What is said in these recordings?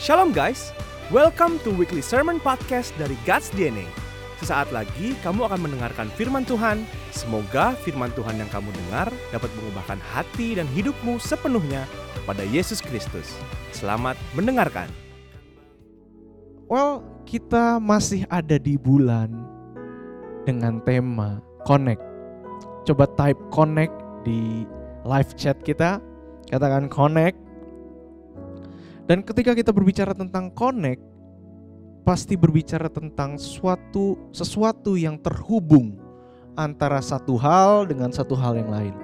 Shalom guys, welcome to weekly sermon podcast dari God's DNA. Sesaat lagi kamu akan mendengarkan firman Tuhan. Semoga firman Tuhan yang kamu dengar dapat mengubahkan hati dan hidupmu sepenuhnya kepada Yesus Kristus. Selamat mendengarkan. Well, kita masih ada di bulan dengan tema connect. Coba type connect di live chat kita. Katakan connect. Dan ketika kita berbicara tentang connect, pasti berbicara tentang suatu sesuatu yang terhubung antara satu hal dengan satu hal yang lain.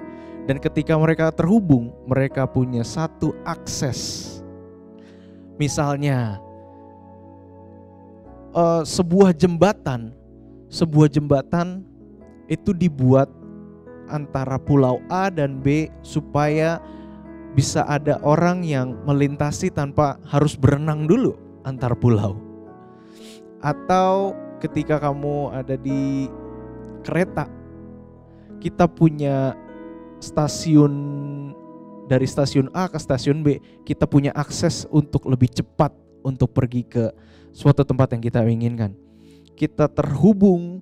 Dan ketika mereka terhubung, mereka punya satu akses. Misalnya, uh, sebuah jembatan, sebuah jembatan itu dibuat antara pulau A dan B supaya bisa ada orang yang melintasi tanpa harus berenang dulu antar pulau. Atau ketika kamu ada di kereta, kita punya stasiun dari stasiun A ke stasiun B, kita punya akses untuk lebih cepat untuk pergi ke suatu tempat yang kita inginkan. Kita terhubung,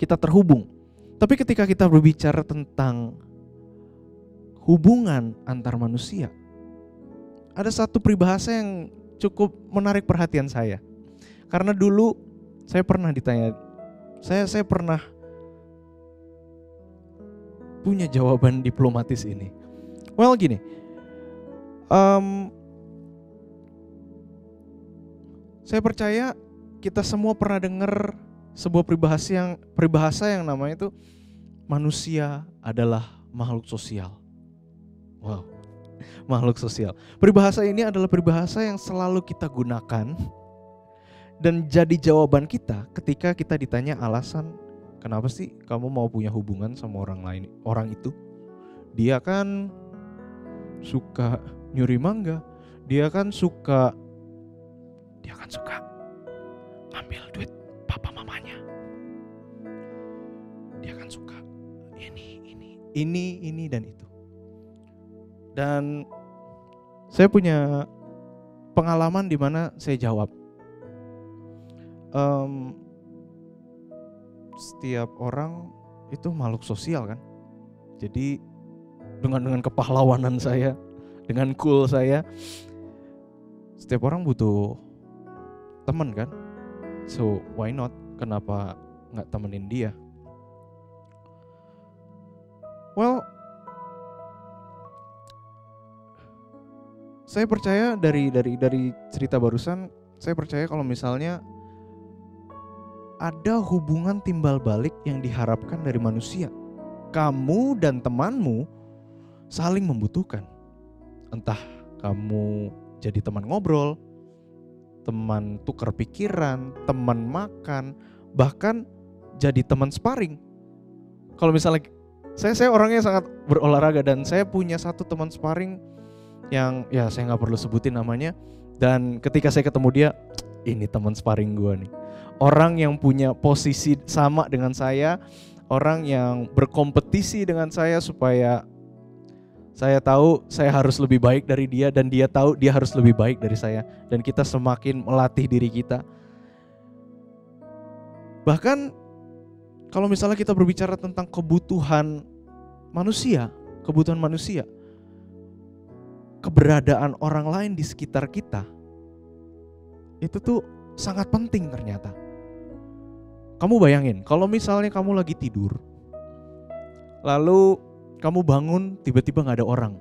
kita terhubung. Tapi ketika kita berbicara tentang hubungan antar manusia, ada satu peribahasa yang cukup menarik perhatian saya. Karena dulu saya pernah ditanya, saya saya pernah punya jawaban diplomatis ini. Well gini, um, saya percaya kita semua pernah dengar sebuah peribahasa yang peribahasa yang namanya itu manusia adalah makhluk sosial. Wow, makhluk sosial. Peribahasa ini adalah peribahasa yang selalu kita gunakan dan jadi jawaban kita ketika kita ditanya alasan kenapa sih kamu mau punya hubungan sama orang lain orang itu? Dia kan suka nyuri mangga. Dia kan suka dia kan suka ngambil duit papa mamanya. Dia kan suka ini ini ini ini dan itu dan saya punya pengalaman di mana saya jawab um, setiap orang itu makhluk sosial kan. Jadi dengan dengan kepahlawanan saya, dengan cool saya, setiap orang butuh teman kan. So why not? Kenapa nggak temenin dia? Saya percaya dari dari dari cerita barusan, saya percaya kalau misalnya ada hubungan timbal balik yang diharapkan dari manusia. Kamu dan temanmu saling membutuhkan. Entah kamu jadi teman ngobrol, teman tukar pikiran, teman makan, bahkan jadi teman sparring. Kalau misalnya saya saya orangnya sangat berolahraga dan saya punya satu teman sparring yang ya saya nggak perlu sebutin namanya. Dan ketika saya ketemu dia ini teman sparring gue nih. Orang yang punya posisi sama dengan saya, orang yang berkompetisi dengan saya supaya saya tahu saya harus lebih baik dari dia dan dia tahu dia harus lebih baik dari saya. Dan kita semakin melatih diri kita. Bahkan kalau misalnya kita berbicara tentang kebutuhan manusia, kebutuhan manusia, keberadaan orang lain di sekitar kita itu tuh sangat penting ternyata. Kamu bayangin, kalau misalnya kamu lagi tidur, lalu kamu bangun tiba-tiba nggak ada orang.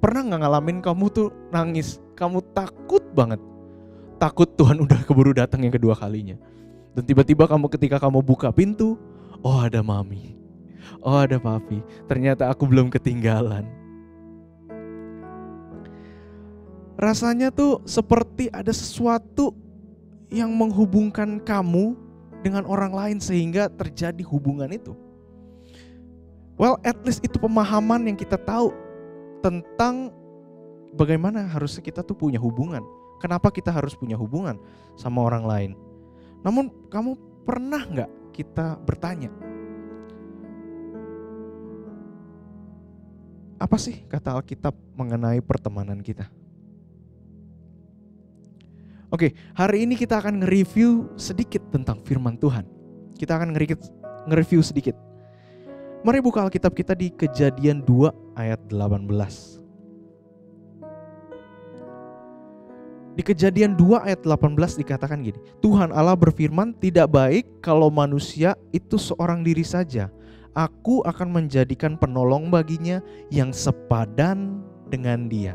Pernah nggak ngalamin kamu tuh nangis, kamu takut banget, takut Tuhan udah keburu datang yang kedua kalinya. Dan tiba-tiba kamu ketika kamu buka pintu, oh ada mami, oh ada papi, ternyata aku belum ketinggalan. Rasanya tuh seperti ada sesuatu yang menghubungkan kamu dengan orang lain sehingga terjadi hubungan itu. Well, at least itu pemahaman yang kita tahu tentang bagaimana harusnya kita tuh punya hubungan. Kenapa kita harus punya hubungan sama orang lain? Namun kamu pernah nggak kita bertanya, apa sih kata Alkitab mengenai pertemanan kita? Oke, hari ini kita akan nge-review sedikit tentang firman Tuhan. Kita akan nge-review sedikit. Mari buka Alkitab kita di Kejadian 2 ayat 18. Di Kejadian 2 ayat 18 dikatakan gini, Tuhan Allah berfirman, "Tidak baik kalau manusia itu seorang diri saja. Aku akan menjadikan penolong baginya yang sepadan dengan dia."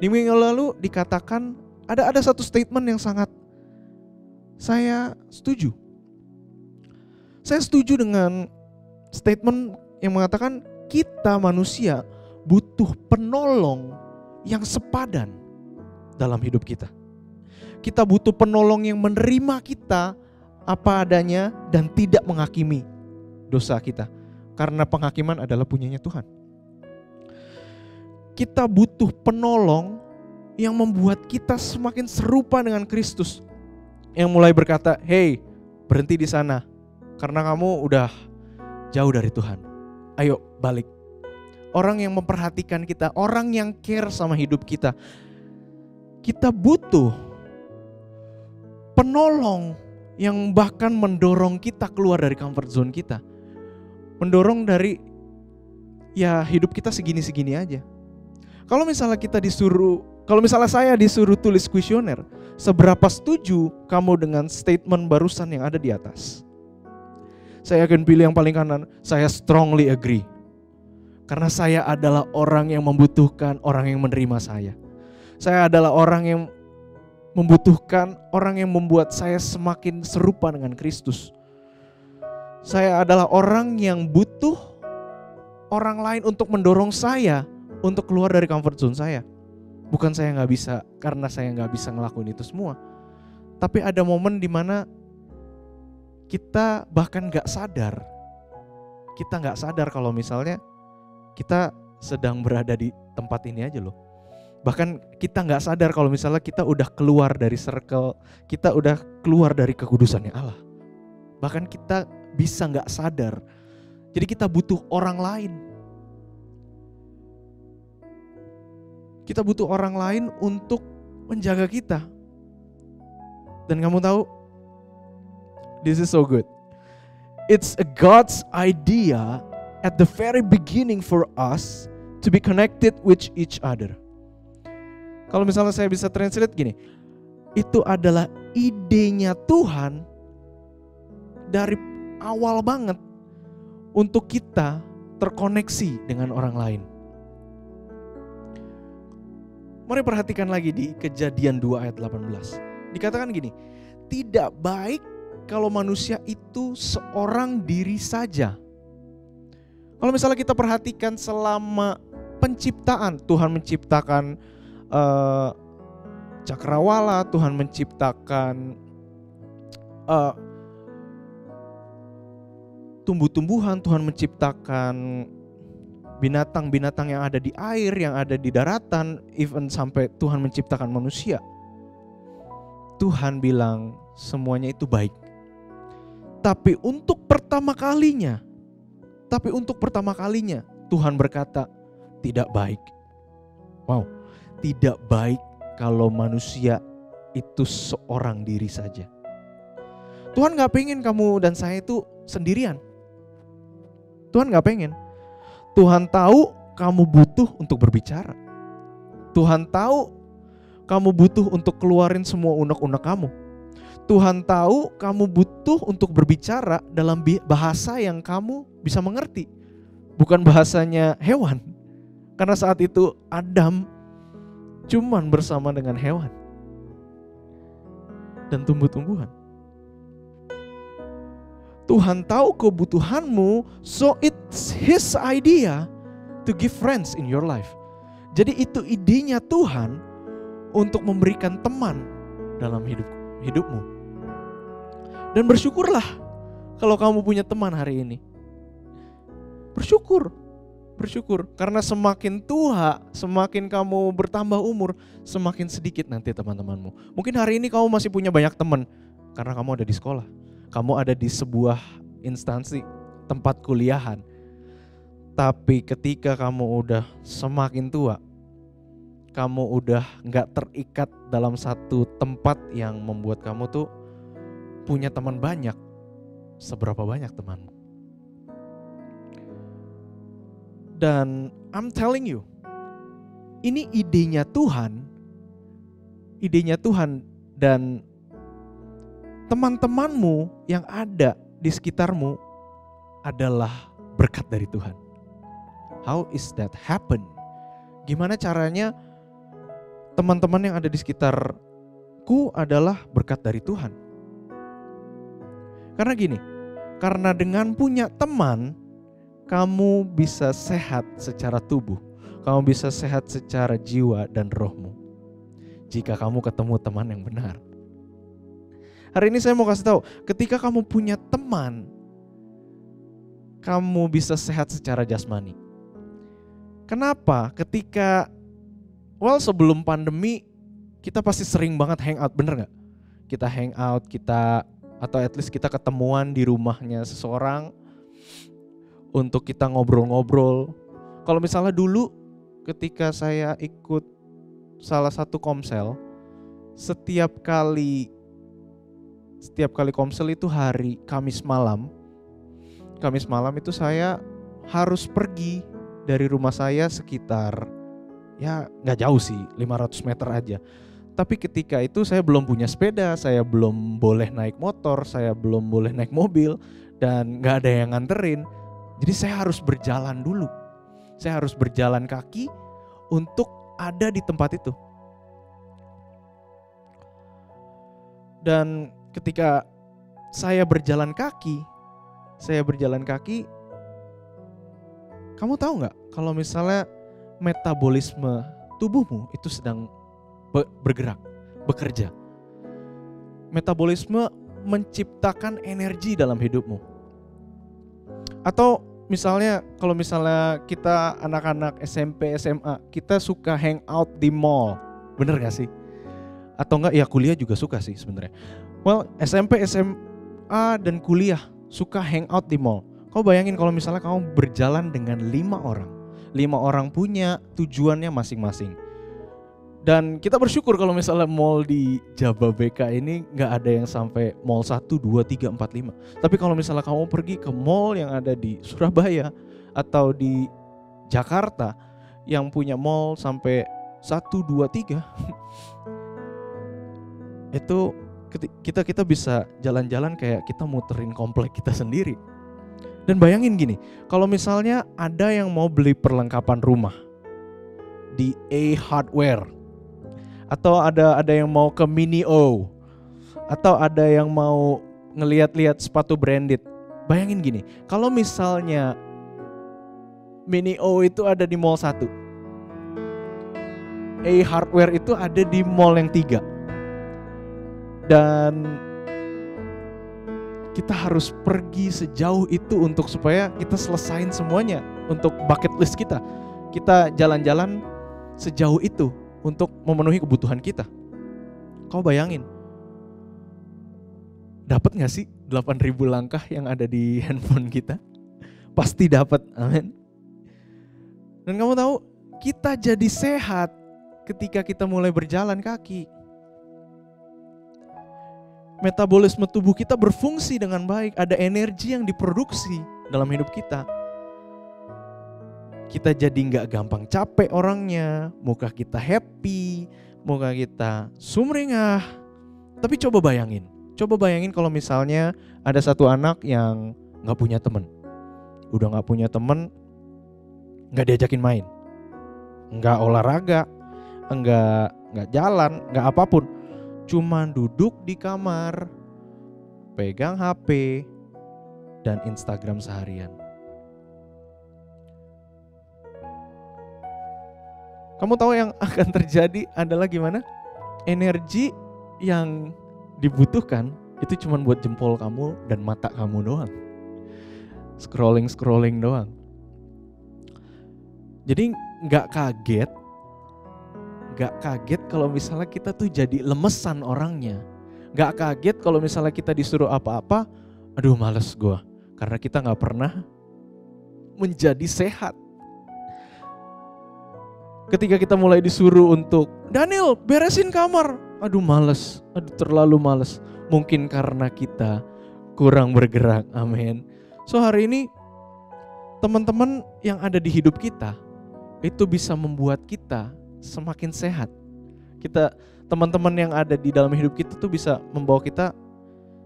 Di minggu lalu dikatakan ada ada satu statement yang sangat saya setuju. Saya setuju dengan statement yang mengatakan kita manusia butuh penolong yang sepadan dalam hidup kita. Kita butuh penolong yang menerima kita apa adanya dan tidak menghakimi dosa kita. Karena penghakiman adalah punyanya Tuhan. Kita butuh penolong yang membuat kita semakin serupa dengan Kristus. Yang mulai berkata, "Hey, berhenti di sana karena kamu udah jauh dari Tuhan. Ayo balik." Orang yang memperhatikan kita, orang yang care sama hidup kita, kita butuh penolong yang bahkan mendorong kita keluar dari comfort zone kita. Mendorong dari ya hidup kita segini-segini aja. Kalau misalnya kita disuruh, kalau misalnya saya disuruh tulis kuesioner, seberapa setuju kamu dengan statement barusan yang ada di atas? Saya akan pilih yang paling kanan, saya strongly agree. Karena saya adalah orang yang membutuhkan orang yang menerima saya. Saya adalah orang yang membutuhkan orang yang membuat saya semakin serupa dengan Kristus. Saya adalah orang yang butuh orang lain untuk mendorong saya untuk keluar dari comfort zone saya. Bukan saya nggak bisa karena saya nggak bisa ngelakuin itu semua. Tapi ada momen di mana kita bahkan nggak sadar. Kita nggak sadar kalau misalnya kita sedang berada di tempat ini aja loh Bahkan kita nggak sadar kalau misalnya kita udah keluar dari circle, kita udah keluar dari kekudusannya Allah. Bahkan kita bisa nggak sadar. Jadi kita butuh orang lain. Kita butuh orang lain untuk menjaga kita. Dan kamu tahu, this is so good. It's a God's idea at the very beginning for us to be connected with each other. Kalau misalnya saya bisa translate gini, itu adalah idenya Tuhan dari awal banget untuk kita terkoneksi dengan orang lain. Mari perhatikan lagi di kejadian 2 ayat 18. Dikatakan gini, tidak baik kalau manusia itu seorang diri saja. Kalau misalnya kita perhatikan selama penciptaan, Tuhan menciptakan uh, cakrawala, Tuhan menciptakan uh, tumbuh-tumbuhan, Tuhan menciptakan binatang-binatang yang ada di air, yang ada di daratan, even sampai Tuhan menciptakan manusia. Tuhan bilang semuanya itu baik. Tapi untuk pertama kalinya, tapi untuk pertama kalinya Tuhan berkata tidak baik. Wow, tidak baik kalau manusia itu seorang diri saja. Tuhan gak pengen kamu dan saya itu sendirian. Tuhan gak pengen. Tuhan tahu kamu butuh untuk berbicara. Tuhan tahu kamu butuh untuk keluarin semua unek-unek kamu. Tuhan tahu kamu butuh untuk berbicara dalam bahasa yang kamu bisa mengerti. Bukan bahasanya hewan. Karena saat itu Adam cuman bersama dengan hewan dan tumbuh-tumbuhan. Tuhan tahu kebutuhanmu, so it's his idea to give friends in your life. Jadi itu idenya Tuhan untuk memberikan teman dalam hidup hidupmu. Dan bersyukurlah kalau kamu punya teman hari ini. Bersyukur bersyukur karena semakin tua, semakin kamu bertambah umur, semakin sedikit nanti teman-temanmu. Mungkin hari ini kamu masih punya banyak teman karena kamu ada di sekolah. Kamu ada di sebuah instansi tempat kuliahan. Tapi ketika kamu udah semakin tua, kamu udah nggak terikat dalam satu tempat yang membuat kamu tuh punya teman banyak, seberapa banyak temanmu? Dan I'm telling you, ini idenya Tuhan, idenya Tuhan dan teman-temanmu yang ada di sekitarmu adalah berkat dari Tuhan. How is that happen? Gimana caranya teman-teman yang ada di sekitarku adalah berkat dari Tuhan? Karena gini, karena dengan punya teman, kamu bisa sehat secara tubuh, kamu bisa sehat secara jiwa dan rohmu. Jika kamu ketemu teman yang benar. Hari ini saya mau kasih tahu, ketika kamu punya teman, kamu bisa sehat secara jasmani. Kenapa? Ketika well sebelum pandemi kita pasti sering banget hangout, bener nggak? Kita hangout, kita atau at least kita ketemuan di rumahnya seseorang untuk kita ngobrol-ngobrol. Kalau misalnya dulu ketika saya ikut salah satu komsel, setiap kali setiap kali komsel itu hari Kamis malam. Kamis malam itu saya harus pergi dari rumah saya sekitar ya nggak jauh sih 500 meter aja. Tapi ketika itu saya belum punya sepeda, saya belum boleh naik motor, saya belum boleh naik mobil dan nggak ada yang nganterin. Jadi saya harus berjalan dulu. Saya harus berjalan kaki untuk ada di tempat itu. Dan ketika saya berjalan kaki, saya berjalan kaki, kamu tahu nggak kalau misalnya metabolisme tubuhmu itu sedang bergerak, bekerja. Metabolisme menciptakan energi dalam hidupmu. Atau misalnya kalau misalnya kita anak-anak SMP SMA kita suka hang out di mall bener gak sih atau enggak ya kuliah juga suka sih sebenarnya well SMP SMA dan kuliah suka hang out di mall. Kau bayangin kalau misalnya kamu berjalan dengan lima orang. Lima orang punya tujuannya masing-masing. Dan kita bersyukur kalau misalnya mall di Jababeka ini nggak ada yang sampai mall 1, 2, 3, 4, 5. Tapi kalau misalnya kamu pergi ke mall yang ada di Surabaya atau di Jakarta yang punya mall sampai 1, 2, 3 itu kita kita bisa jalan-jalan kayak kita muterin komplek kita sendiri. Dan bayangin gini, kalau misalnya ada yang mau beli perlengkapan rumah di A Hardware atau ada ada yang mau ke Mini O atau ada yang mau ngeliat-liat sepatu branded. Bayangin gini, kalau misalnya Mini O itu ada di mall 1. A Hardware itu ada di mall yang tiga. Dan kita harus pergi sejauh itu untuk supaya kita selesain semuanya untuk bucket list kita. Kita jalan-jalan sejauh itu untuk memenuhi kebutuhan kita. Kau bayangin, dapat gak sih 8000 langkah yang ada di handphone kita? Pasti dapat, amin. Dan kamu tahu, kita jadi sehat ketika kita mulai berjalan kaki. Metabolisme tubuh kita berfungsi dengan baik, ada energi yang diproduksi dalam hidup kita. Kita jadi nggak gampang capek orangnya, muka kita happy, muka kita sumringah. Tapi coba bayangin, coba bayangin kalau misalnya ada satu anak yang nggak punya temen, udah nggak punya temen, nggak diajakin main, nggak olahraga, nggak nggak jalan, nggak apa pun, cuman duduk di kamar, pegang HP dan Instagram seharian Kamu tahu yang akan terjadi adalah gimana? Energi yang dibutuhkan itu cuma buat jempol kamu dan mata kamu doang. Scrolling scrolling doang. Jadi nggak kaget, nggak kaget kalau misalnya kita tuh jadi lemesan orangnya. Nggak kaget kalau misalnya kita disuruh apa-apa, aduh males gue. Karena kita nggak pernah menjadi sehat Ketika kita mulai disuruh untuk Daniel beresin kamar. Aduh males, aduh terlalu males. Mungkin karena kita kurang bergerak. Amin. So hari ini teman-teman yang ada di hidup kita itu bisa membuat kita semakin sehat. Kita teman-teman yang ada di dalam hidup kita tuh bisa membawa kita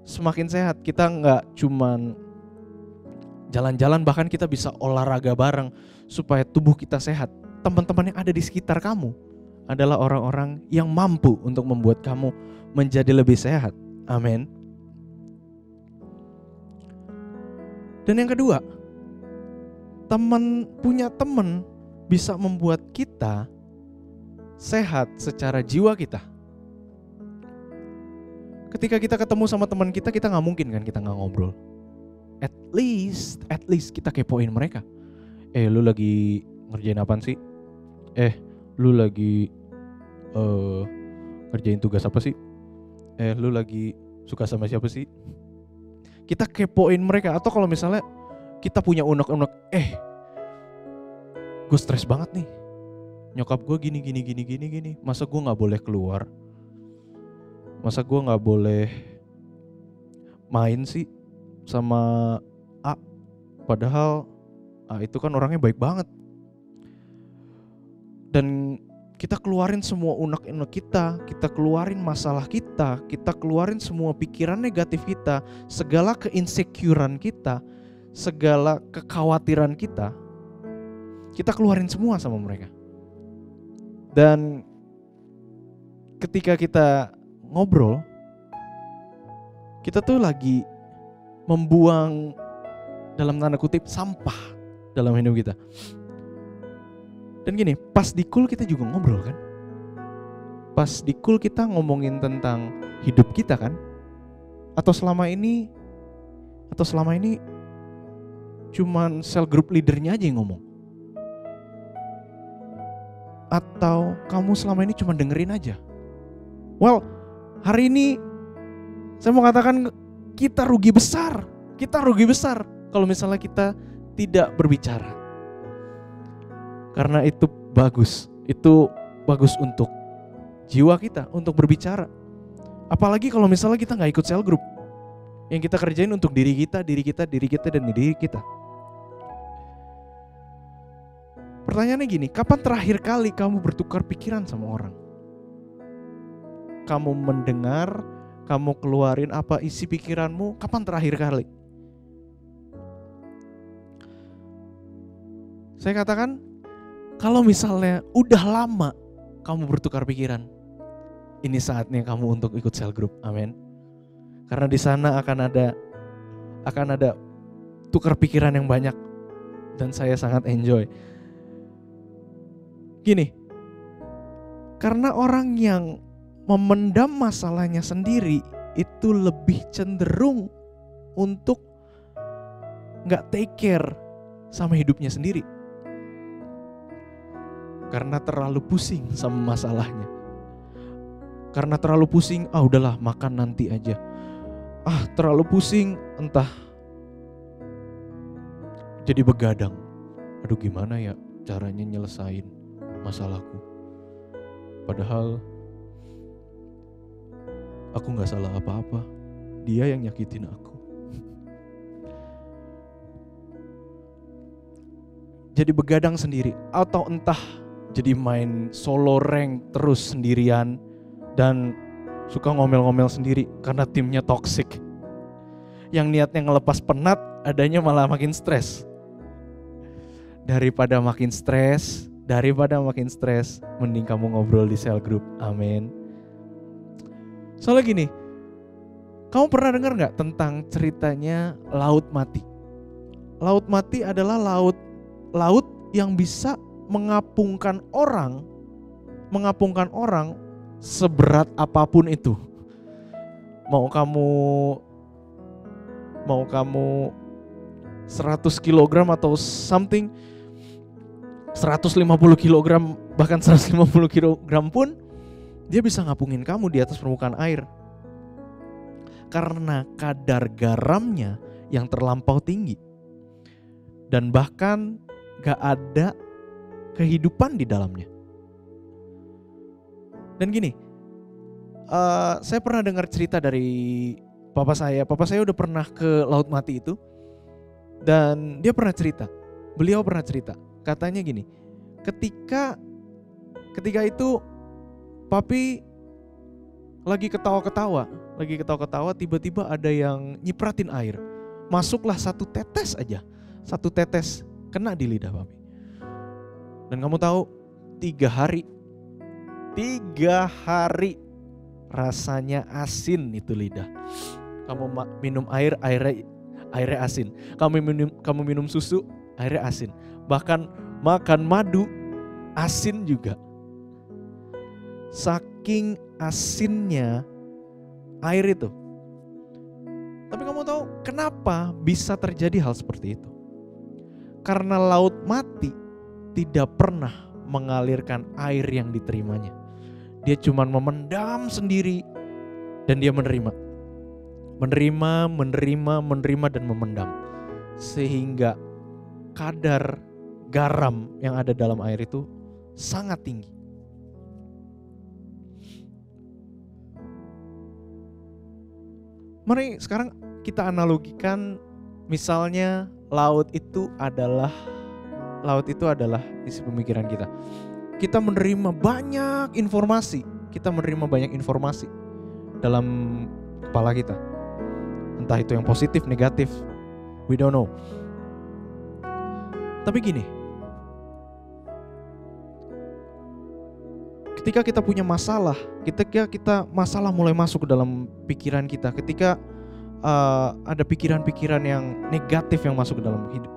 semakin sehat. Kita nggak cuman jalan-jalan bahkan kita bisa olahraga bareng supaya tubuh kita sehat teman-teman yang ada di sekitar kamu adalah orang-orang yang mampu untuk membuat kamu menjadi lebih sehat. Amin. Dan yang kedua, teman punya teman bisa membuat kita sehat secara jiwa kita. Ketika kita ketemu sama teman kita, kita nggak mungkin kan kita nggak ngobrol. At least, at least kita kepoin mereka. Eh, lu lagi ngerjain apa sih? eh lu lagi uh, ngerjain tugas apa sih eh lu lagi suka sama siapa sih kita kepoin mereka atau kalau misalnya kita punya unek-unek eh gue stres banget nih nyokap gue gini gini gini gini gini. Masa gue nggak boleh keluar? Masa gue nggak boleh main sih sama A? Padahal A itu kan orangnya baik banget. Dan kita keluarin semua unek-unek kita, kita keluarin masalah kita, kita keluarin semua pikiran negatif kita, segala keinsecurean kita, segala kekhawatiran kita, kita keluarin semua sama mereka. Dan ketika kita ngobrol, kita tuh lagi membuang dalam tanda kutip sampah dalam hidup kita. Dan gini, pas di cool kita juga ngobrol kan? Pas di cool kita ngomongin tentang hidup kita kan? Atau selama ini atau selama ini cuman sel group leadernya aja yang ngomong? Atau kamu selama ini cuma dengerin aja? Well, hari ini saya mau katakan kita rugi besar. Kita rugi besar kalau misalnya kita tidak berbicara. Karena itu bagus, itu bagus untuk jiwa kita, untuk berbicara. Apalagi kalau misalnya kita nggak ikut sel group. Yang kita kerjain untuk diri kita, diri kita, diri kita, dan diri kita. Pertanyaannya gini, kapan terakhir kali kamu bertukar pikiran sama orang? Kamu mendengar, kamu keluarin apa isi pikiranmu, kapan terakhir kali? Saya katakan kalau misalnya udah lama kamu bertukar pikiran, ini saatnya kamu untuk ikut sel group. Amin. Karena di sana akan ada akan ada tukar pikiran yang banyak dan saya sangat enjoy. Gini, karena orang yang memendam masalahnya sendiri itu lebih cenderung untuk nggak take care sama hidupnya sendiri karena terlalu pusing sama masalahnya. Karena terlalu pusing, ah udahlah makan nanti aja. Ah terlalu pusing, entah jadi begadang. Aduh gimana ya caranya nyelesain masalahku. Padahal aku nggak salah apa-apa. Dia yang nyakitin aku. Jadi begadang sendiri atau entah jadi main solo rank terus sendirian dan suka ngomel-ngomel sendiri karena timnya toxic. Yang niatnya ngelepas penat, adanya malah makin stres. Daripada makin stres, daripada makin stres, mending kamu ngobrol di sel group. Amin. Soalnya gini, kamu pernah dengar nggak tentang ceritanya laut mati? Laut mati adalah laut laut yang bisa mengapungkan orang, mengapungkan orang seberat apa pun itu. Mau kamu mau kamu 100 kg atau something 150 kg bahkan 150 kg pun dia bisa ngapungin kamu di atas permukaan air. Karena kadar garamnya yang terlampau tinggi. Dan bahkan gak ada kehidupan di dalamnya. Dan gini, eh, saya pernah dengar cerita dari papa saya. Papa saya udah pernah ke Laut Mati itu, dan dia pernah cerita. Beliau pernah cerita. Katanya gini, ketika ketika itu papi lagi ketawa-ketawa, lagi ketawa-ketawa, tiba-tiba ada yang nyipratin air. Masuklah satu tetes aja, satu tetes kena di lidah papi. Dan kamu tahu, tiga hari, tiga hari rasanya asin itu lidah. Kamu minum air, airnya airnya asin. Kamu minum kamu minum susu, airnya asin. Bahkan makan madu asin juga. Saking asinnya air itu. Tapi kamu tahu kenapa bisa terjadi hal seperti itu? Karena laut mati tidak pernah mengalirkan air yang diterimanya. Dia cuma memendam sendiri dan dia menerima. Menerima, menerima, menerima dan memendam. Sehingga kadar garam yang ada dalam air itu sangat tinggi. Mari sekarang kita analogikan misalnya laut itu adalah laut itu adalah isi pemikiran kita. Kita menerima banyak informasi, kita menerima banyak informasi dalam kepala kita. Entah itu yang positif, negatif, we don't know. Tapi gini, ketika kita punya masalah, ketika kita masalah mulai masuk ke dalam pikiran kita, ketika uh, ada pikiran-pikiran yang negatif yang masuk ke dalam hidup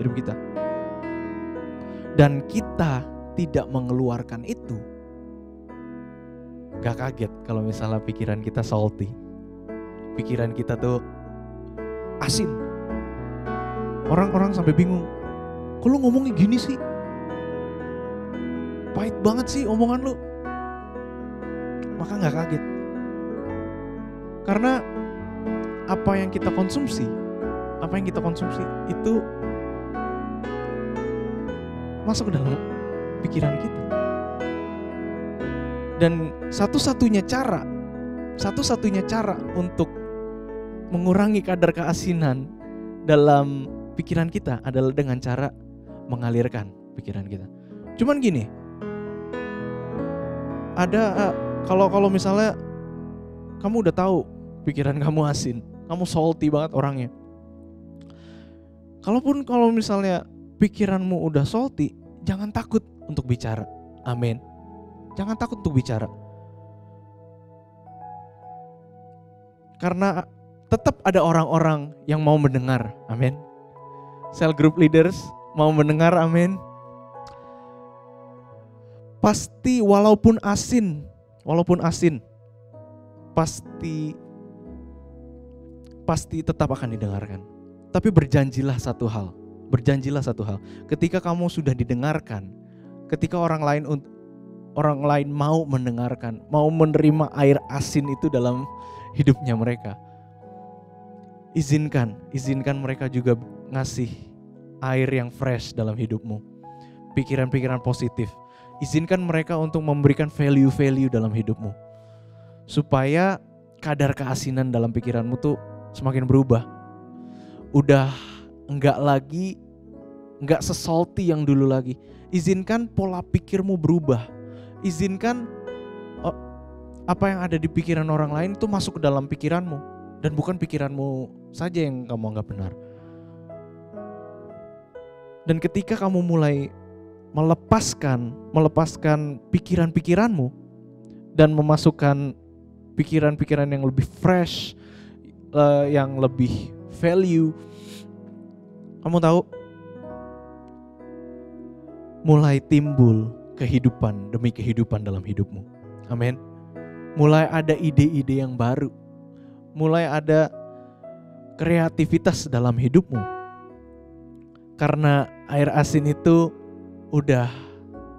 hidup kita, dan kita tidak mengeluarkan itu, gak kaget kalau misalnya pikiran kita salty, pikiran kita tuh asin. Orang-orang sampai bingung, kok lu ngomongnya gini sih? Pahit banget sih omongan lu. Maka gak kaget. Karena apa yang kita konsumsi, apa yang kita konsumsi itu masuk ke dalam pikiran kita. Dan satu-satunya cara, satu-satunya cara untuk mengurangi kadar keasinan dalam pikiran kita adalah dengan cara mengalirkan pikiran kita. Cuman gini, ada kalau kalau misalnya kamu udah tahu pikiran kamu asin, kamu salty banget orangnya. Kalaupun kalau misalnya pikiranmu udah salty, jangan takut untuk bicara. Amin. Jangan takut untuk bicara. Karena tetap ada orang-orang yang mau mendengar. Amin. Cell group leaders mau mendengar. Amin. Pasti walaupun asin, walaupun asin, pasti pasti tetap akan didengarkan. Tapi berjanjilah satu hal, berjanjilah satu hal. Ketika kamu sudah didengarkan, ketika orang lain orang lain mau mendengarkan, mau menerima air asin itu dalam hidupnya mereka. Izinkan, izinkan mereka juga ngasih air yang fresh dalam hidupmu. Pikiran-pikiran positif. Izinkan mereka untuk memberikan value-value dalam hidupmu. Supaya kadar keasinan dalam pikiranmu tuh semakin berubah. Udah enggak lagi enggak sesalty yang dulu lagi. Izinkan pola pikirmu berubah. Izinkan oh, apa yang ada di pikiran orang lain itu masuk ke dalam pikiranmu dan bukan pikiranmu saja yang kamu anggap benar. Dan ketika kamu mulai melepaskan melepaskan pikiran-pikiranmu dan memasukkan pikiran-pikiran yang lebih fresh, uh, yang lebih value, kamu tahu mulai timbul kehidupan demi kehidupan dalam hidupmu. Amin. Mulai ada ide-ide yang baru. Mulai ada kreativitas dalam hidupmu. Karena air asin itu udah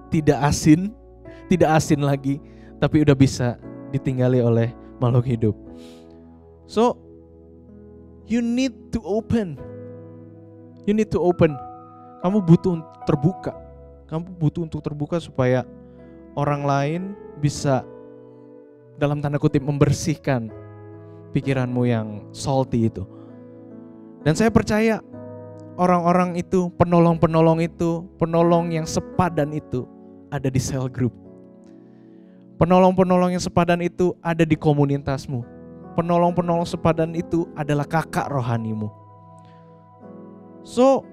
tidak asin, tidak asin lagi, tapi udah bisa ditinggali oleh makhluk hidup. So, you need to open. You need to open. Kamu butuh terbuka. Kamu butuh untuk terbuka supaya orang lain bisa dalam tanda kutip membersihkan pikiranmu yang salty itu. Dan saya percaya orang-orang itu, penolong-penolong itu, penolong yang sepadan itu ada di sel group. Penolong-penolong yang sepadan itu ada di komunitasmu. Penolong-penolong sepadan itu adalah kakak rohanimu. So,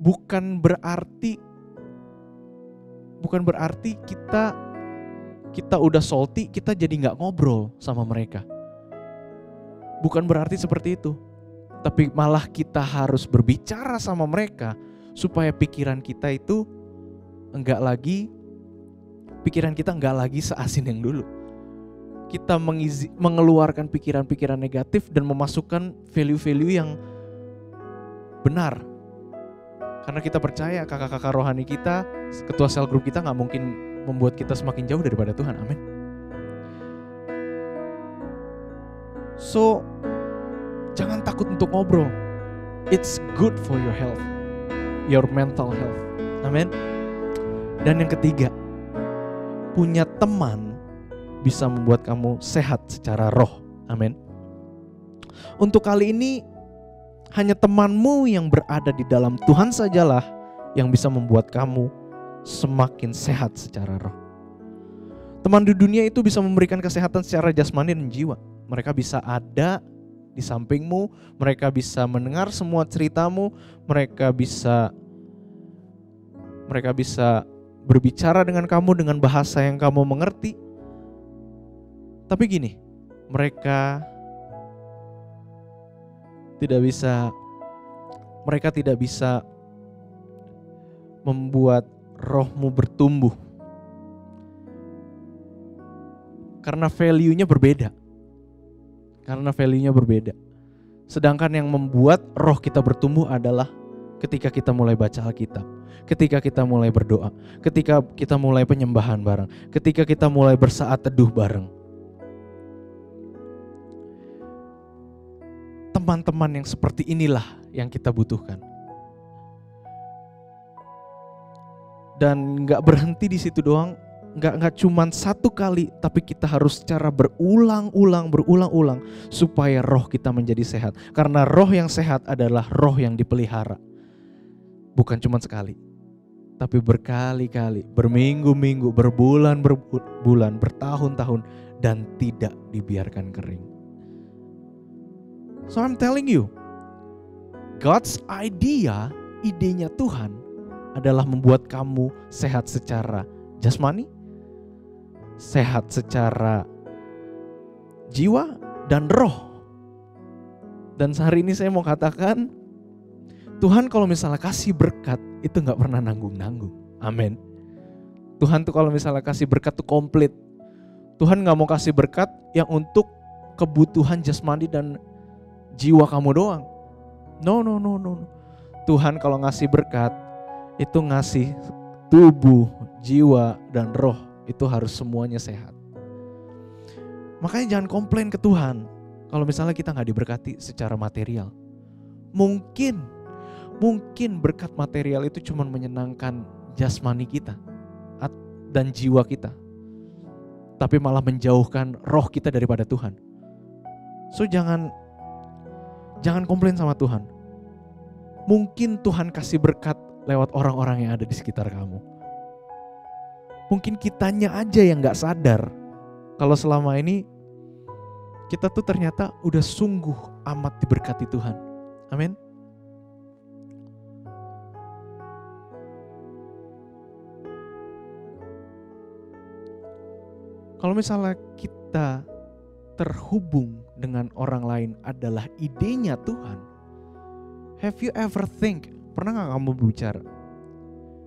bukan berarti bukan berarti kita kita udah salty, kita jadi nggak ngobrol sama mereka. Bukan berarti seperti itu. Tapi malah kita harus berbicara sama mereka supaya pikiran kita itu enggak lagi pikiran kita enggak lagi seasin yang dulu. Kita mengizi, mengeluarkan pikiran-pikiran negatif dan memasukkan value-value yang benar karena kita percaya kakak-kakak rohani kita, ketua sel grup kita nggak mungkin membuat kita semakin jauh daripada Tuhan. Amin. So, jangan takut untuk ngobrol. It's good for your health, your mental health. Amin. Dan yang ketiga, punya teman bisa membuat kamu sehat secara roh. Amin. Untuk kali ini hanya temanmu yang berada di dalam Tuhan sajalah yang bisa membuat kamu semakin sehat secara roh. Teman di dunia itu bisa memberikan kesehatan secara jasmani dan jiwa. Mereka bisa ada di sampingmu, mereka bisa mendengar semua ceritamu, mereka bisa mereka bisa berbicara dengan kamu dengan bahasa yang kamu mengerti. Tapi gini, mereka tidak bisa mereka tidak bisa membuat rohmu bertumbuh. Karena value-nya berbeda. Karena value-nya berbeda. Sedangkan yang membuat roh kita bertumbuh adalah ketika kita mulai baca Alkitab, ketika kita mulai berdoa, ketika kita mulai penyembahan bareng, ketika kita mulai bersaat teduh bareng. teman-teman yang seperti inilah yang kita butuhkan. Dan nggak berhenti di situ doang, nggak nggak cuman satu kali, tapi kita harus secara berulang-ulang, berulang-ulang supaya roh kita menjadi sehat. Karena roh yang sehat adalah roh yang dipelihara, bukan cuma sekali, tapi berkali-kali, berminggu-minggu, berbulan-berbulan, bertahun-tahun, dan tidak dibiarkan kering. So I'm telling you, God's idea, idenya Tuhan adalah membuat kamu sehat secara jasmani, sehat secara jiwa dan roh. Dan sehari ini saya mau katakan, Tuhan kalau misalnya kasih berkat itu nggak pernah nanggung-nanggung. Amin. Tuhan tuh kalau misalnya kasih berkat tuh komplit. Tuhan nggak mau kasih berkat yang untuk kebutuhan jasmani dan jiwa kamu doang. No, no, no, no. Tuhan kalau ngasih berkat itu ngasih tubuh, jiwa, dan roh itu harus semuanya sehat. Makanya jangan komplain ke Tuhan kalau misalnya kita nggak diberkati secara material. Mungkin, mungkin berkat material itu cuma menyenangkan jasmani kita dan jiwa kita. Tapi malah menjauhkan roh kita daripada Tuhan. So jangan Jangan komplain sama Tuhan. Mungkin Tuhan kasih berkat lewat orang-orang yang ada di sekitar kamu. Mungkin kitanya aja yang gak sadar kalau selama ini kita tuh ternyata udah sungguh amat diberkati Tuhan. Amin. Kalau misalnya kita terhubung dengan orang lain adalah idenya Tuhan. Have you ever think, pernah gak kamu bicara?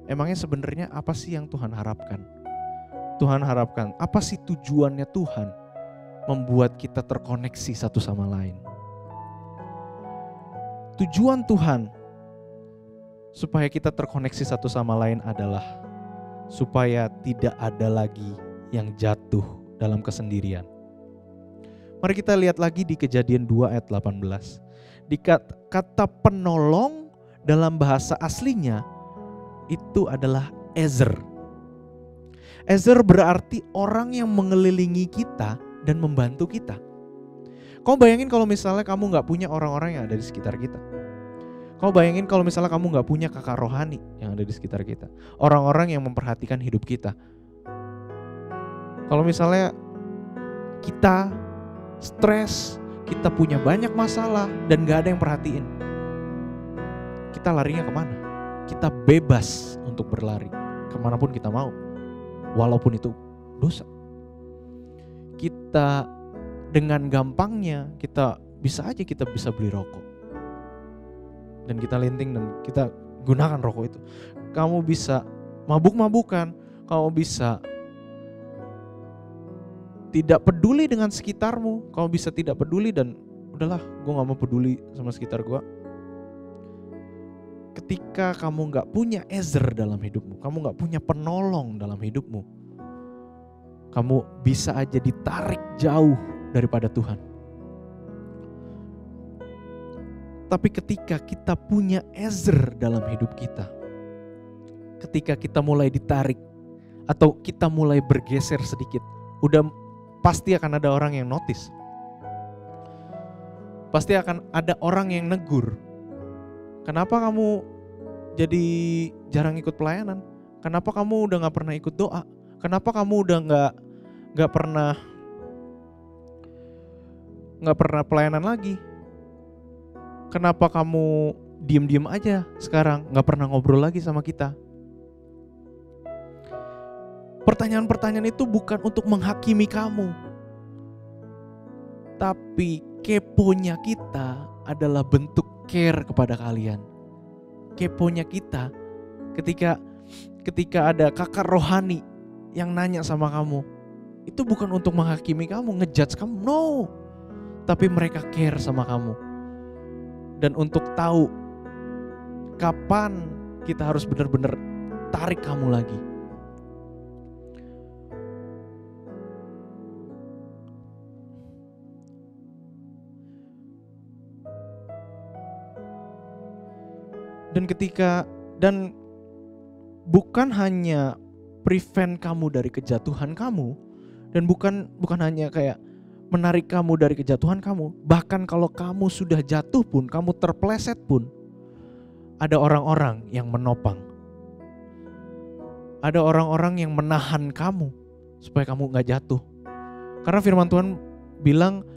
Emangnya sebenarnya apa sih yang Tuhan harapkan? Tuhan harapkan, apa sih tujuannya Tuhan membuat kita terkoneksi satu sama lain? Tujuan Tuhan supaya kita terkoneksi satu sama lain adalah supaya tidak ada lagi yang jatuh dalam kesendirian Mari kita lihat lagi di kejadian 2 ayat 18. Di kata penolong dalam bahasa aslinya itu adalah Ezer. Ezer berarti orang yang mengelilingi kita dan membantu kita. Kau bayangin kalau misalnya kamu nggak punya orang-orang yang ada di sekitar kita. Kau bayangin kalau misalnya kamu nggak punya kakak rohani yang ada di sekitar kita. Orang-orang yang memperhatikan hidup kita. Kalau misalnya kita stres, kita punya banyak masalah dan gak ada yang perhatiin. Kita larinya ke mana? Kita bebas untuk berlari ke mana pun kita mau. Walaupun itu dosa. Kita dengan gampangnya kita bisa aja kita bisa beli rokok. Dan kita linting dan kita gunakan rokok itu. Kamu bisa mabuk-mabukan, kamu bisa tidak peduli dengan sekitarmu, kamu bisa tidak peduli dan udahlah, gue nggak mau peduli sama sekitar gue. Ketika kamu nggak punya ezer dalam hidupmu, kamu nggak punya penolong dalam hidupmu, kamu bisa aja ditarik jauh daripada Tuhan. Tapi ketika kita punya ezer dalam hidup kita, ketika kita mulai ditarik atau kita mulai bergeser sedikit, udah pasti akan ada orang yang notice. Pasti akan ada orang yang negur. Kenapa kamu jadi jarang ikut pelayanan? Kenapa kamu udah nggak pernah ikut doa? Kenapa kamu udah nggak nggak pernah nggak pernah pelayanan lagi? Kenapa kamu diem-diem aja sekarang nggak pernah ngobrol lagi sama kita? Pertanyaan-pertanyaan itu bukan untuk menghakimi kamu. Tapi keponya kita adalah bentuk care kepada kalian. Keponya kita ketika ketika ada kakak rohani yang nanya sama kamu, itu bukan untuk menghakimi kamu, ngejudge kamu, no. Tapi mereka care sama kamu. Dan untuk tahu kapan kita harus benar-benar tarik kamu lagi. Dan ketika dan bukan hanya prevent kamu dari kejatuhan kamu dan bukan bukan hanya kayak menarik kamu dari kejatuhan kamu, bahkan kalau kamu sudah jatuh pun, kamu terpleset pun ada orang-orang yang menopang. Ada orang-orang yang menahan kamu supaya kamu nggak jatuh. Karena firman Tuhan bilang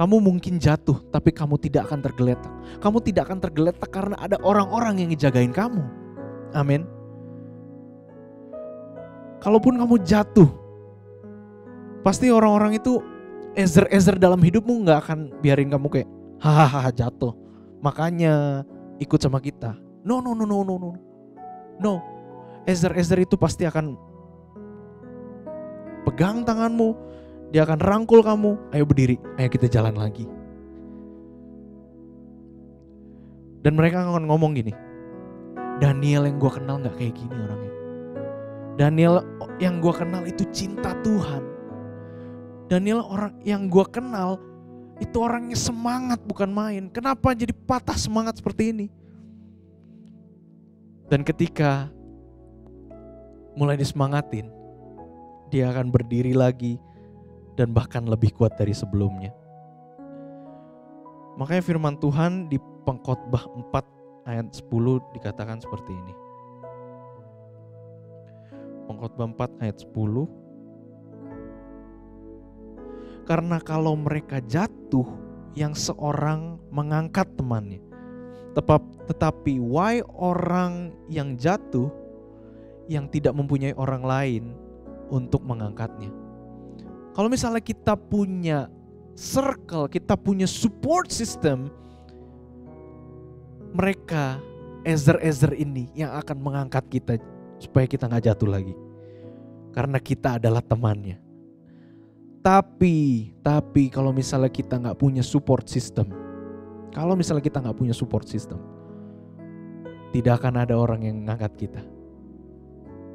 kamu mungkin jatuh, tapi kamu tidak akan tergeletak. Kamu tidak akan tergeletak karena ada orang-orang yang ngejagain kamu. Amin. Kalaupun kamu jatuh, pasti orang-orang itu ezer-ezer dalam hidupmu nggak akan biarin kamu kayak hahaha jatuh. Makanya ikut sama kita. No no no no no no. No. Ezer-ezer itu pasti akan pegang tanganmu, dia akan rangkul kamu, ayo berdiri, ayo kita jalan lagi. Dan mereka akan ngomong gini, Daniel yang gue kenal gak kayak gini orangnya. Daniel yang gue kenal itu cinta Tuhan. Daniel orang yang gue kenal itu orangnya semangat bukan main. Kenapa jadi patah semangat seperti ini? Dan ketika mulai disemangatin, dia akan berdiri lagi dan bahkan lebih kuat dari sebelumnya. Makanya firman Tuhan di Pengkhotbah 4 ayat 10 dikatakan seperti ini. Pengkhotbah 4 ayat 10 Karena kalau mereka jatuh yang seorang mengangkat temannya. Tetap, tetapi why orang yang jatuh yang tidak mempunyai orang lain untuk mengangkatnya. Kalau misalnya kita punya circle, kita punya support system, mereka ezer-ezer ini yang akan mengangkat kita supaya kita nggak jatuh lagi. Karena kita adalah temannya. Tapi, tapi kalau misalnya kita nggak punya support system, kalau misalnya kita nggak punya support system, tidak akan ada orang yang ngangkat kita.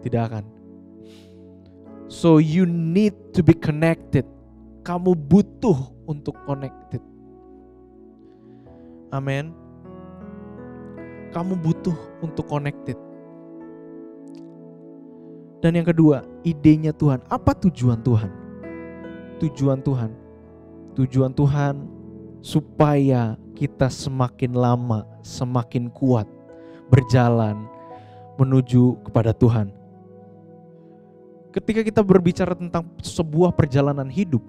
Tidak akan. So you need to be connected. Kamu butuh untuk connected. Amin. Kamu butuh untuk connected. Dan yang kedua, idenya Tuhan. Apa tujuan Tuhan? Tujuan Tuhan. Tujuan Tuhan supaya kita semakin lama, semakin kuat berjalan menuju kepada Tuhan. Ketika kita berbicara tentang sebuah perjalanan hidup,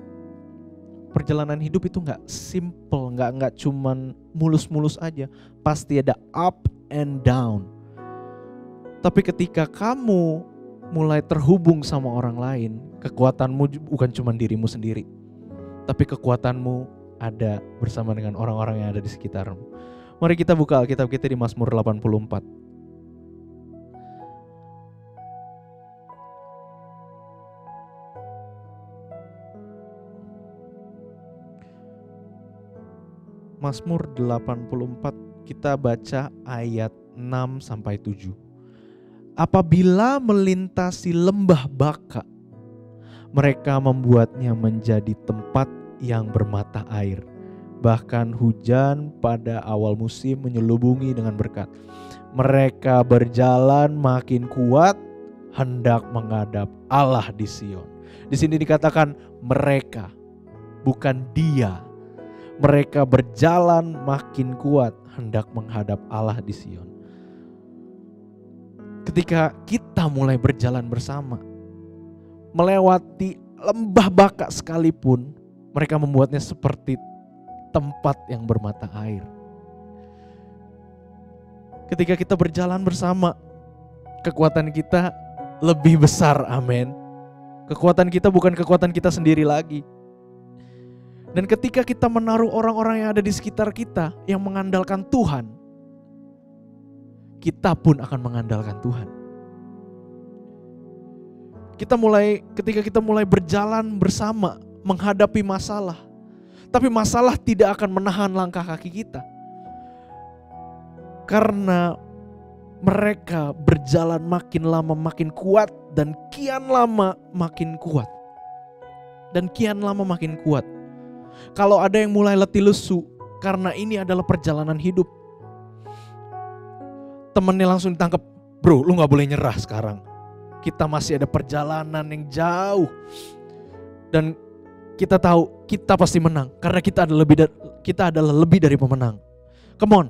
perjalanan hidup itu nggak simple, nggak nggak cuman mulus-mulus aja, pasti ada up and down. Tapi ketika kamu mulai terhubung sama orang lain, kekuatanmu bukan cuma dirimu sendiri, tapi kekuatanmu ada bersama dengan orang-orang yang ada di sekitarmu. Mari kita buka Alkitab kita di Mazmur 84. Mazmur 84 kita baca ayat 6 sampai 7. Apabila melintasi lembah baka, mereka membuatnya menjadi tempat yang bermata air. Bahkan hujan pada awal musim menyelubungi dengan berkat. Mereka berjalan makin kuat hendak menghadap Allah di Sion. Di sini dikatakan mereka, bukan dia mereka berjalan makin kuat hendak menghadap Allah di Sion. Ketika kita mulai berjalan bersama, melewati lembah baka sekalipun, mereka membuatnya seperti tempat yang bermata air. Ketika kita berjalan bersama, kekuatan kita lebih besar, amin. Kekuatan kita bukan kekuatan kita sendiri lagi, dan ketika kita menaruh orang-orang yang ada di sekitar kita yang mengandalkan Tuhan, kita pun akan mengandalkan Tuhan. Kita mulai ketika kita mulai berjalan bersama menghadapi masalah. Tapi masalah tidak akan menahan langkah kaki kita. Karena mereka berjalan makin lama makin kuat dan kian lama makin kuat. Dan kian lama makin kuat kalau ada yang mulai letih lesu karena ini adalah perjalanan hidup. Temennya langsung ditangkap, bro lu gak boleh nyerah sekarang. Kita masih ada perjalanan yang jauh. Dan kita tahu kita pasti menang karena kita adalah lebih dari, kita adalah lebih dari pemenang. Come on,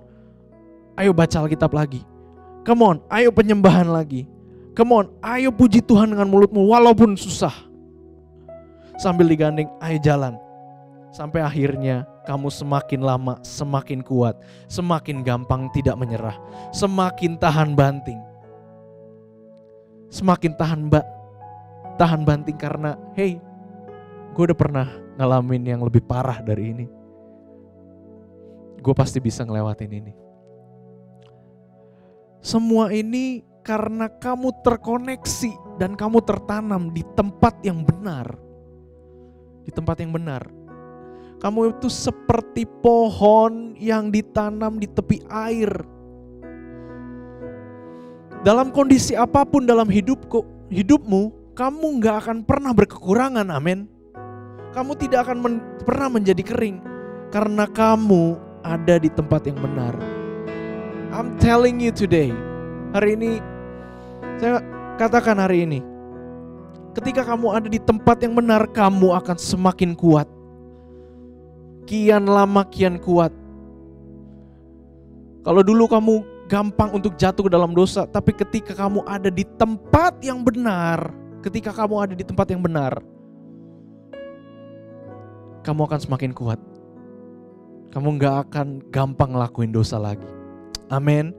ayo baca Alkitab lagi. Come on, ayo penyembahan lagi. Come on, ayo puji Tuhan dengan mulutmu walaupun susah. Sambil digandeng, ayo jalan. Sampai akhirnya kamu semakin lama semakin kuat, semakin gampang tidak menyerah, semakin tahan banting. Semakin tahan ba tahan banting karena hey, gue udah pernah ngalamin yang lebih parah dari ini. Gue pasti bisa ngelewatin ini. Semua ini karena kamu terkoneksi dan kamu tertanam di tempat yang benar. Di tempat yang benar kamu itu seperti pohon yang ditanam di tepi air. Dalam kondisi apa pun dalam hidupku, hidupmu, kamu nggak akan pernah berkekurangan, amin. Kamu tidak akan men, pernah menjadi kering karena kamu ada di tempat yang benar. I'm telling you today, hari ini saya katakan hari ini, ketika kamu ada di tempat yang benar, kamu akan semakin kuat kian lama kian kuat. Kalau dulu kamu gampang untuk jatuh ke dalam dosa, tapi ketika kamu ada di tempat yang benar, ketika kamu ada di tempat yang benar, kamu akan semakin kuat. Kamu nggak akan gampang ngelakuin dosa lagi. Amin.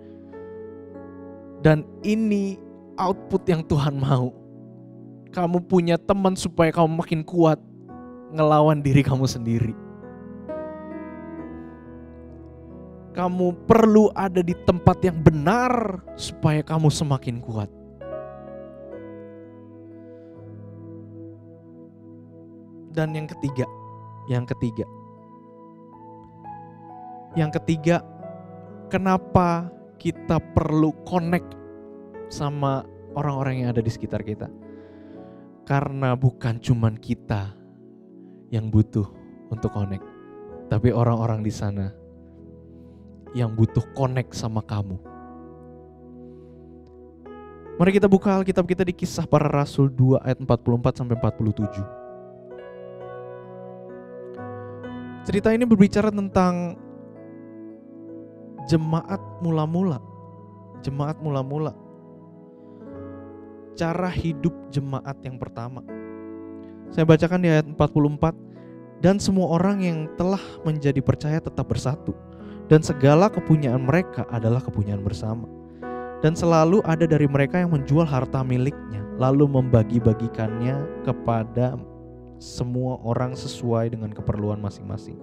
Dan ini output yang Tuhan mau. Kamu punya teman supaya kamu makin kuat ngelawan diri kamu sendiri. Kamu perlu ada di tempat yang benar supaya kamu semakin kuat. Dan yang ketiga, yang ketiga, yang ketiga, kenapa kita perlu connect sama orang-orang yang ada di sekitar kita? Karena bukan cuman kita yang butuh untuk connect, tapi orang-orang di sana yang butuh connect sama kamu. Mari kita buka Alkitab kita di kisah para rasul 2 ayat 44 sampai 47. Cerita ini berbicara tentang jemaat mula-mula. Jemaat mula-mula. Cara hidup jemaat yang pertama. Saya bacakan di ayat 44 dan semua orang yang telah menjadi percaya tetap bersatu dan segala kepunyaan mereka adalah kepunyaan bersama. Dan selalu ada dari mereka yang menjual harta miliknya lalu membagi-bagikannya kepada semua orang sesuai dengan keperluan masing-masing.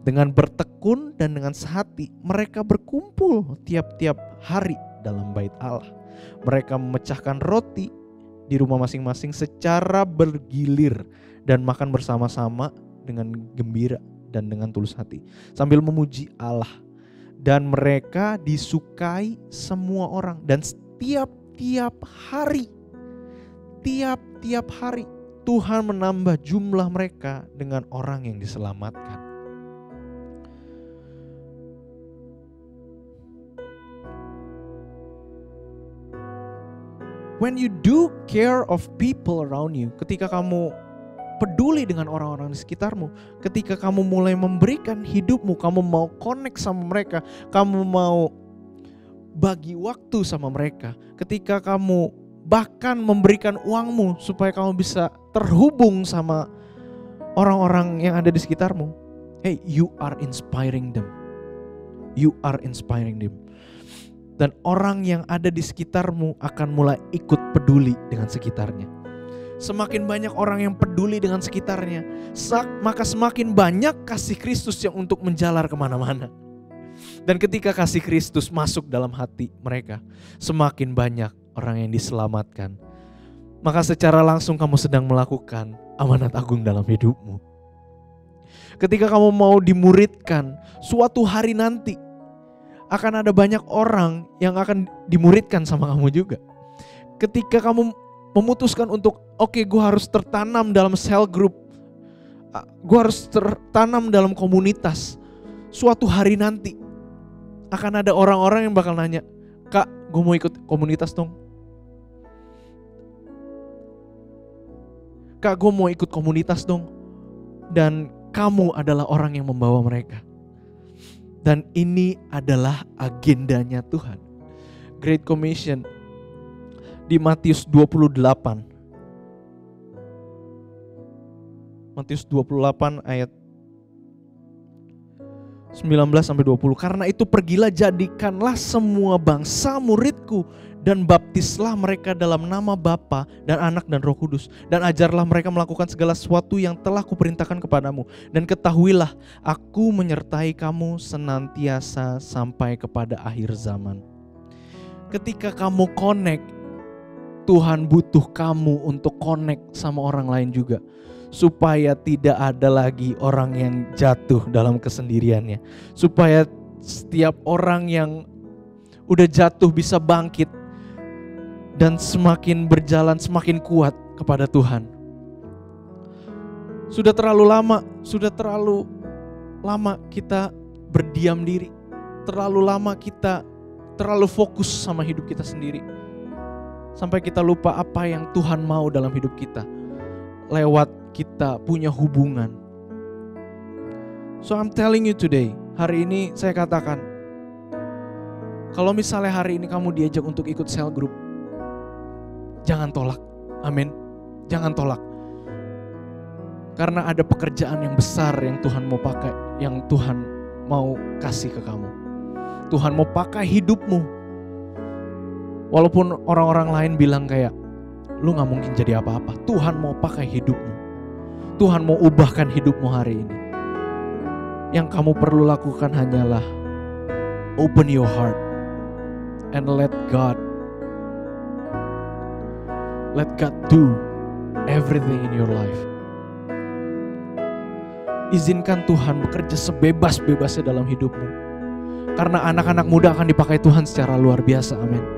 Dengan bertekun dan dengan sehati, mereka berkumpul tiap-tiap hari dalam bait Allah. Mereka memecahkan roti di rumah masing-masing secara bergilir dan makan bersama-sama dengan gembira dan dengan tulus hati sambil memuji Allah. Dan mereka disukai semua orang dan setiap-tiap hari tiap-tiap hari Tuhan menambah jumlah mereka dengan orang yang diselamatkan. When you do care of people around you, ketika kamu peduli dengan orang-orang di sekitarmu, ketika kamu mulai memberikan hidupmu, kamu mau connect sama mereka, kamu mau bagi waktu sama mereka, ketika kamu bahkan memberikan uangmu supaya kamu bisa terhubung sama orang-orang yang ada di sekitarmu. Hey, you are inspiring them. You are inspiring them. Dan orang yang ada di sekitarmu akan mulai ikut peduli dengan sekitarnya. Semakin banyak orang yang peduli dengan sekitarnya, maka semakin banyak kasih Kristus yang untuk menjalar ke mana-mana. Dan ketika kasih Kristus masuk dalam hati mereka, semakin banyak orang yang diselamatkan, maka secara langsung kamu sedang melakukan amanat agung dalam hidupmu. Ketika kamu mau dimuridkan, suatu hari nanti akan ada banyak orang yang akan dimuridkan sama kamu juga. Ketika kamu memutuskan untuk, oke okay, gue harus tertanam dalam sel group, gue harus tertanam dalam komunitas. Suatu hari nanti akan ada orang-orang yang bakal nanya, kak gue mau ikut komunitas dong Kak gue mau ikut komunitas dong. Dan kamu adalah orang yang membawa mereka. Dan ini adalah agendanya Tuhan. Great Commission di Matius 28. Matius 28 ayat 19 sampai 20. Karena itu pergilah jadikanlah semua bangsa muridku dan baptislah mereka dalam nama Bapa dan Anak dan Roh Kudus dan ajarlah mereka melakukan segala sesuatu yang telah kuperintahkan kepadamu dan ketahuilah aku menyertai kamu senantiasa sampai kepada akhir zaman. Ketika kamu connect Tuhan butuh kamu untuk connect sama orang lain juga supaya tidak ada lagi orang yang jatuh dalam kesendiriannya supaya setiap orang yang udah jatuh bisa bangkit dan semakin berjalan semakin kuat kepada Tuhan. Sudah terlalu lama, sudah terlalu lama kita berdiam diri. Terlalu lama kita terlalu fokus sama hidup kita sendiri. Sampai kita lupa apa yang Tuhan mau dalam hidup kita. Lewat kita punya hubungan. So I'm telling you today, hari ini saya katakan, kalau misalnya hari ini kamu diajak untuk ikut cell group, Jangan tolak. Amin. Jangan tolak. Karena ada pekerjaan yang besar yang Tuhan mau pakai, yang Tuhan mau kasih ke kamu. Tuhan mau pakai hidupmu. Walaupun orang-orang lain bilang kayak, lu gak mungkin jadi apa-apa. Tuhan mau pakai hidupmu. Tuhan mau ubahkan hidupmu hari ini. Yang kamu perlu lakukan hanyalah open your heart and let God Let God do everything in your life. Izinkan Tuhan bekerja sebebas-bebasnya dalam hidupmu. Karena anak-anak muda akan dipakai Tuhan secara luar biasa. Amin.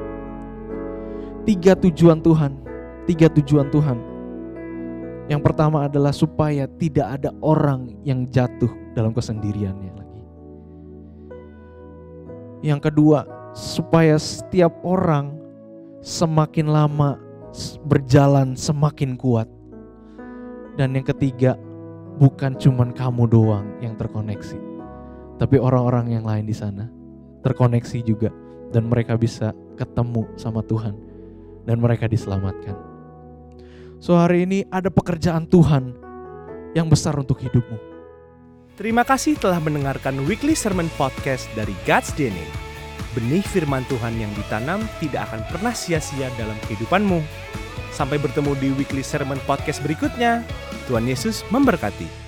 Tiga tujuan Tuhan. Tiga tujuan Tuhan. Yang pertama adalah supaya tidak ada orang yang jatuh dalam kesendiriannya lagi. Yang kedua, supaya setiap orang semakin lama berjalan semakin kuat. Dan yang ketiga, bukan cuman kamu doang yang terkoneksi, tapi orang-orang yang lain di sana terkoneksi juga dan mereka bisa ketemu sama Tuhan dan mereka diselamatkan. So hari ini ada pekerjaan Tuhan yang besar untuk hidupmu. Terima kasih telah mendengarkan Weekly Sermon Podcast dari God's DNA. Benih firman Tuhan yang ditanam tidak akan pernah sia-sia dalam kehidupanmu. Sampai bertemu di Weekly Sermon Podcast berikutnya. Tuhan Yesus memberkati.